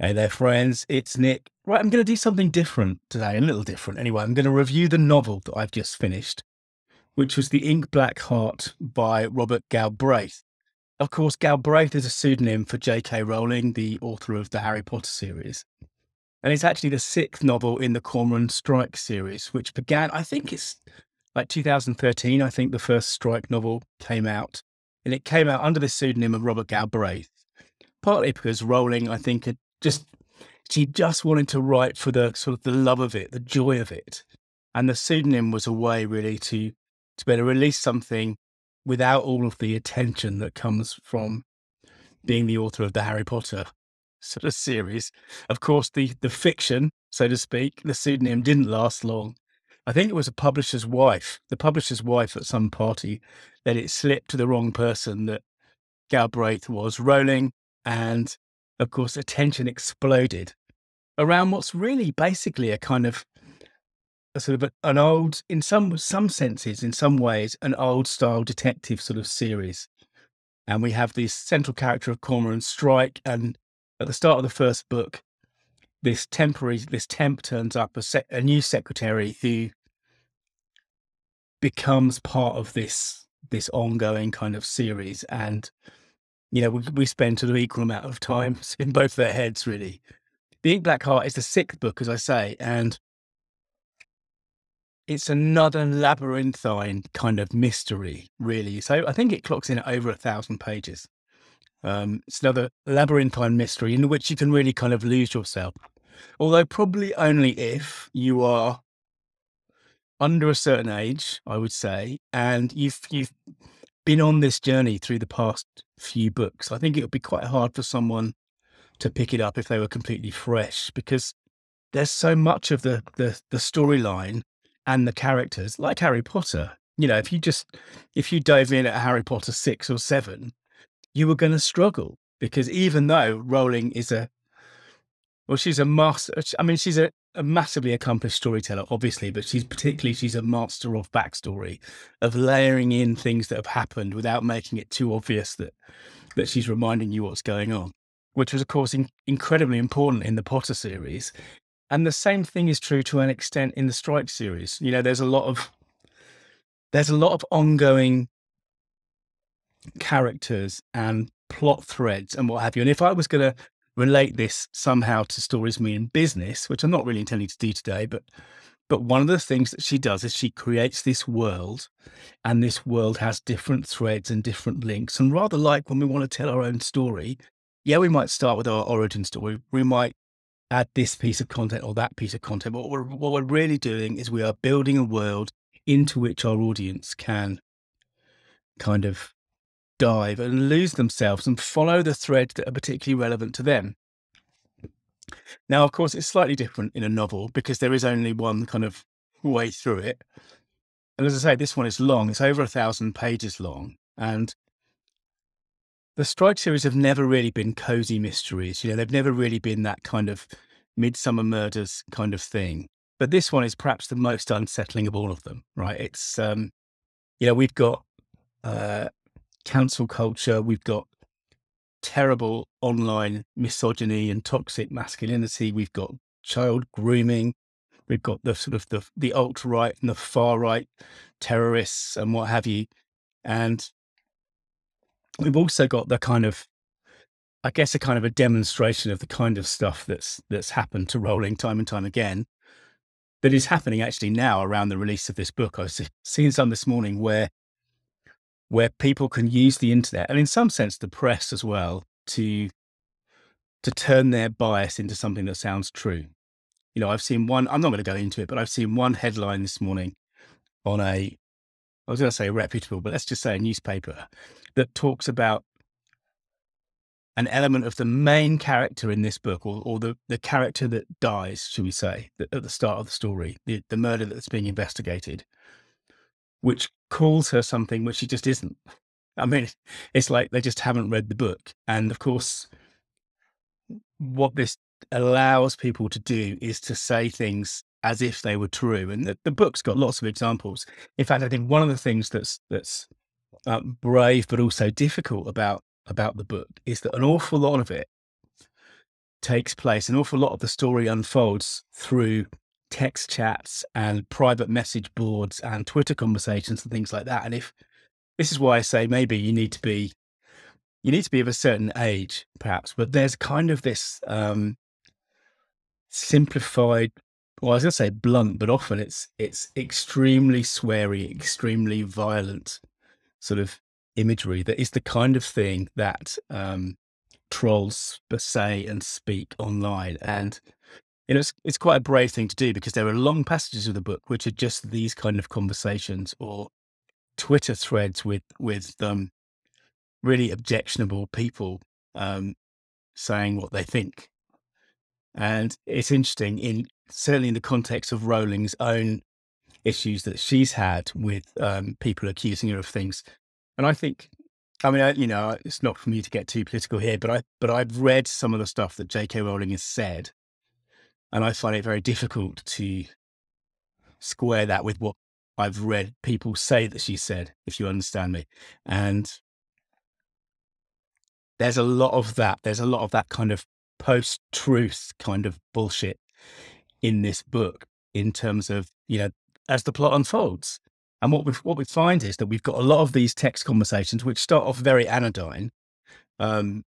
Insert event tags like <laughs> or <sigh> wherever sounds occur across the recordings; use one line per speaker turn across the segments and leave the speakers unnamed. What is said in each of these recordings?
Hey there, friends. It's Nick. Right, I'm going to do something different today, a little different. Anyway, I'm going to review the novel that I've just finished, which was The Ink Black Heart by Robert Galbraith. Of course, Galbraith is a pseudonym for J.K. Rowling, the author of the Harry Potter series. And it's actually the sixth novel in the Cormoran Strike series, which began, I think it's like 2013. I think the first Strike novel came out. And it came out under the pseudonym of Robert Galbraith, partly because Rowling, I think, had just she just wanted to write for the sort of the love of it, the joy of it. And the pseudonym was a way really to to better release something without all of the attention that comes from being the author of the Harry Potter sort of series. Of course, the the fiction, so to speak, the pseudonym didn't last long. I think it was a publisher's wife, the publisher's wife at some party, let it slip to the wrong person that Galbraith was Rowling, and of course, attention exploded around what's really basically a kind of a sort of an old, in some some senses, in some ways, an old style detective sort of series. And we have this central character of Cormoran Strike, and at the start of the first book, this temporary, this temp turns up a, a new secretary who becomes part of this this ongoing kind of series, and you know, we, we spend an equal amount of time <laughs> in both their heads, really. The Ink Black Heart is the sixth book, as I say, and it's another labyrinthine kind of mystery, really. So I think it clocks in at over a thousand pages. Um, it's another labyrinthine mystery in which you can really kind of lose yourself. Although probably only if you are under a certain age, I would say, and you've you've been on this journey through the past few books, I think it would be quite hard for someone to pick it up if they were completely fresh because there's so much of the the, the storyline and the characters, like Harry Potter. You know, if you just if you dove in at Harry Potter six or seven, you were going to struggle because even though Rowling is a well, she's a master. I mean, she's a a massively accomplished storyteller, obviously, but she's particularly she's a master of backstory, of layering in things that have happened without making it too obvious that that she's reminding you what's going on, which was of course in, incredibly important in the Potter series. And the same thing is true to an extent in the Strike series. You know, there's a lot of there's a lot of ongoing characters and plot threads and what have you. And if I was going to relate this somehow to stories me in business, which I'm not really intending to do today, but but one of the things that she does is she creates this world, and this world has different threads and different links. And rather like when we want to tell our own story, yeah, we might start with our origin story. We might add this piece of content or that piece of content. But what we're, what we're really doing is we are building a world into which our audience can kind of dive and lose themselves and follow the threads that are particularly relevant to them. Now, of course, it's slightly different in a novel because there is only one kind of way through it. And as I say, this one is long, it's over a thousand pages long. And the Strike series have never really been cozy mysteries. You know, they've never really been that kind of Midsomer Murders kind of thing. But this one is perhaps the most unsettling of all of them, right? It's, um, you know, we've got uh, cancel culture. We've got terrible online misogyny and toxic masculinity. We've got child grooming. We've got the sort of the the alt right and the far right terrorists and what have you. And we've also got the kind of I guess a kind of a demonstration of the kind of stuff that's that's happened to Rowling time and time again that is happening actually now around the release of this book. I was seeing some this morning where where people can use the internet and in some sense the press as well to to turn their bias into something that sounds true. You know, I've seen one, I'm not going to go into it, but I've seen one headline this morning on a, I was going to say reputable, but let's just say a newspaper that talks about an element of the main character in this book, or, or the, the character that dies, should we say, at the start of the story, the, the murder that's being investigated, which calls her something which she just isn't. I mean, it's like they just haven't read the book. And of course, what this allows people to do is to say things as if they were true. And the, the book's got lots of examples. In fact, I think one of the things that's that's uh, brave but also difficult about about the book is that an awful lot of it takes place. An awful lot of the story unfolds through text chats and private message boards and Twitter conversations and things like that. And if this is why I say maybe you need to be you need to be of a certain age, perhaps, but there's kind of this um, simplified well, I was gonna say blunt, but often it's it's extremely sweary, extremely violent sort of imagery that is the kind of thing that um, trolls say and speak online. And you know, it's it's quite a brave thing to do because there are long passages of the book which are just these kind of conversations or Twitter threads with with um, really objectionable people um, saying what they think. And it's interesting in certainly in the context of Rowling's own issues that she's had with um, people accusing her of things. And I think, I mean, you know, it's not for me to get too political here, but I, but I've read some of the stuff that J.K. Rowling has said, and I find it very difficult to square that with what I've read people say that she said, if you understand me. And there's a lot of that. There's a lot of that kind of post truth kind of bullshit in this book in terms of, you know, as the plot unfolds. And what we what we find is that we've got a lot of these text conversations which start off very anodyne, um,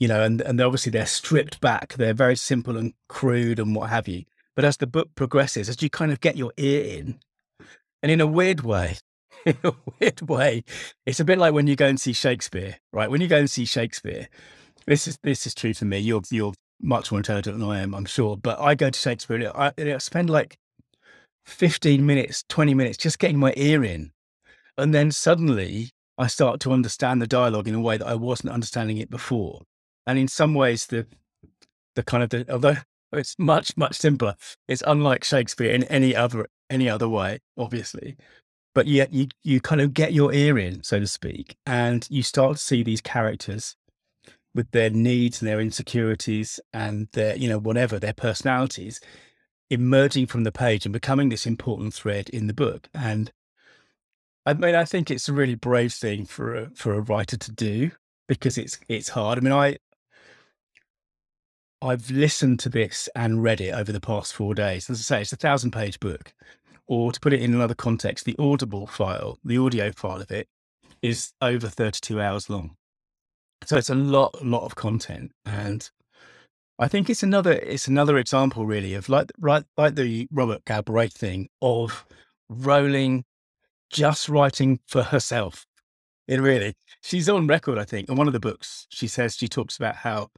you know, and and obviously they're stripped back, they're very simple and crude and what have you. But as the book progresses, as you kind of get your ear in, and in a weird way, <laughs> in a weird way, it's a bit like when you go and see Shakespeare, right? When you go and see Shakespeare, this is this is true for me. You're you're much more intelligent than I am, I'm sure. But I go to Shakespeare, I, I spend like 15 minutes, 20 minutes just getting my ear in. And then suddenly I start to understand the dialogue in a way that I wasn't understanding it before. And in some ways, the the kind of the although it's much much simpler, it's unlike Shakespeare in any other any other way, obviously but yet you you kind of get your ear in, so to speak, and you start to see these characters with their needs and their insecurities and their you know whatever their personalities emerging from the page and becoming this important thread in the book. And I mean, I think it's a really brave thing for a for a writer to do because it's it's hard. I mean, I I've listened to this and read it over the past four days. As I say, it's a thousand page book or to put it in another context, the Audible file, the audio file of it, is over 32 hours long. So it's a lot, lot of content. And I think it's another, it's another example really of like, right, like the Robert Galbraith thing of Rowling just writing for herself. It really, she's on record, I think. In one of the books, she says she talks about how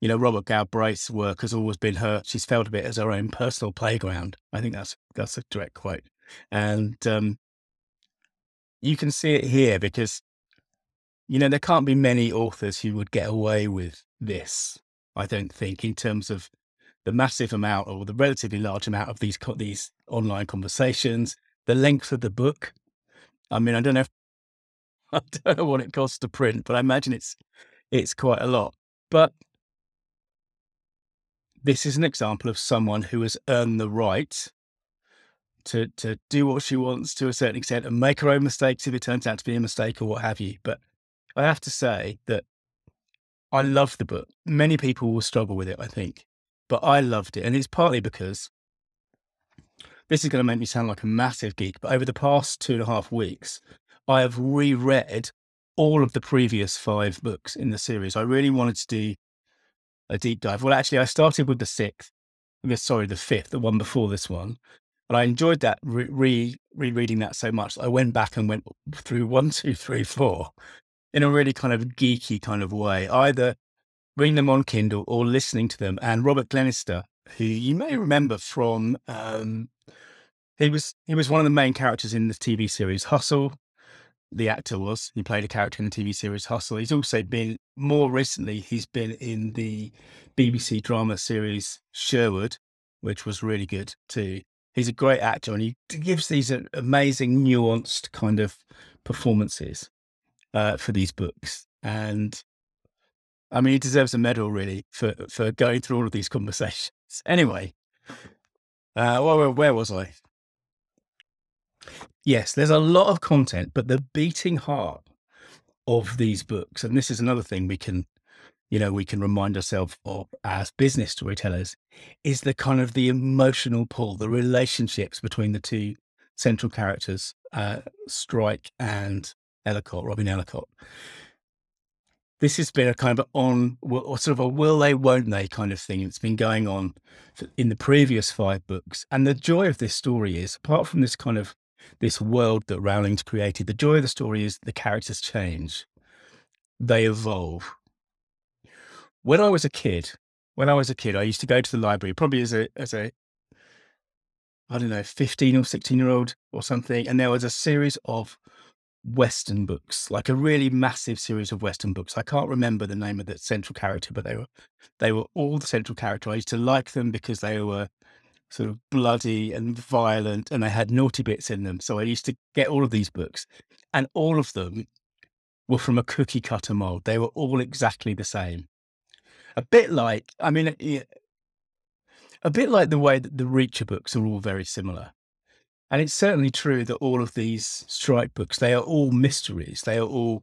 you know, Robert Galbraith's work has always been her. She's felt a bit as her own personal playground. I think that's that's a direct quote, and um, you can see it here because you know there can't be many authors who would get away with this. I don't think in terms of the massive amount or the relatively large amount of these these online conversations, the length of the book. I mean, I don't know. If, <laughs> I don't know what it costs to print, but I imagine it's it's quite a lot. But this is an example of someone who has earned the right to to do what she wants to a certain extent and make her own mistakes if it turns out to be a mistake or what have you. But I have to say that I love the book. Many people will struggle with it, I think, but I loved it, and it's partly because this is going to make me sound like a massive geek. But over the past two and a half weeks, I have reread all of the previous five books in the series. I really wanted to do a deep dive. Well, actually, I started with the sixth, sorry, the fifth, the one before this one. And I enjoyed that re, re rereading that so much. I went back and went through one, <laughs> two, three, four in a really kind of geeky kind of way, either reading them on Kindle or listening to them. And Robert Glenister, who you may remember from, um, he was he was one of the main characters in the TV series Hustle the actor was. He played a character in the TV series Hustle. He's also been more recently. He's been in the BBC drama series Sherwood, which was really good too. He's a great actor, and he gives these uh, amazing, nuanced kind of performances uh, for these books. And I mean, he deserves a medal really for for going through all of these conversations. <laughs> Anyway, uh, well, where was I? Yes, there's a lot of content, but the beating heart of these books, and this is another thing we can you know, we can remind ourselves of as business storytellers is the kind of the emotional pull, the relationships between the two central characters, uh, Strike and Ellacott, Robin Ellacott. This has been a kind of on, or sort of a will they, won't they kind of thing. It's been going on in the previous five books. And the joy of this story is, apart from this kind of this world that Rowling's created, the joy of the story is the characters change, they evolve. When I was a kid, when I was a kid, I used to go to the library, probably as a as a I don't know, 15 or 16 year old or something. And there was a series of Western books, like a really massive series of Western books. I can't remember the name of the central character, but they were they were all the central character. I used to like them because they were sort of bloody and violent and they had naughty bits in them. So I used to get all of these books and all of them were from a cookie cutter mold. They were all exactly the same. A bit like, I mean, uh, a bit like the way that the Reacher books are all very similar. And it's certainly true that all of these strike books, they are all mysteries. They are all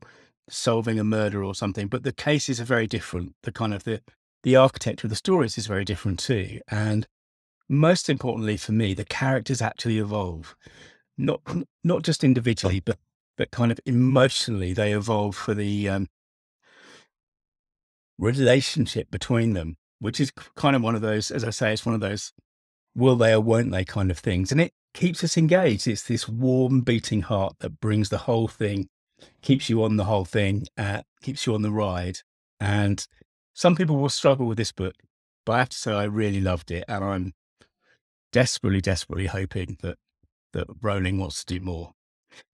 solving a murder or something, but the cases are very different. The kind of the the architecture of the stories is very different too. And most importantly for me, the characters actually evolve. Not not just individually, but but kind of emotionally they evolve for the um, relationship between them which is kind of one of those, as I say, it's one of those will they or won't they kind of things. And it keeps us engaged. It's this warm beating heart that brings the whole thing, keeps you on the whole thing, uh, keeps you on the ride. And some people will struggle with this book, but I have to say I really loved it. And I'm desperately, desperately hoping that, that Rowling wants to do more.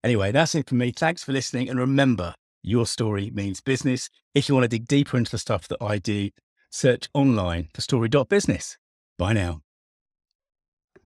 Anyway, that's it for me. Thanks for listening. And remember, your story means business. If you want to dig deeper into the stuff that I do, search online for story.business. Bye now.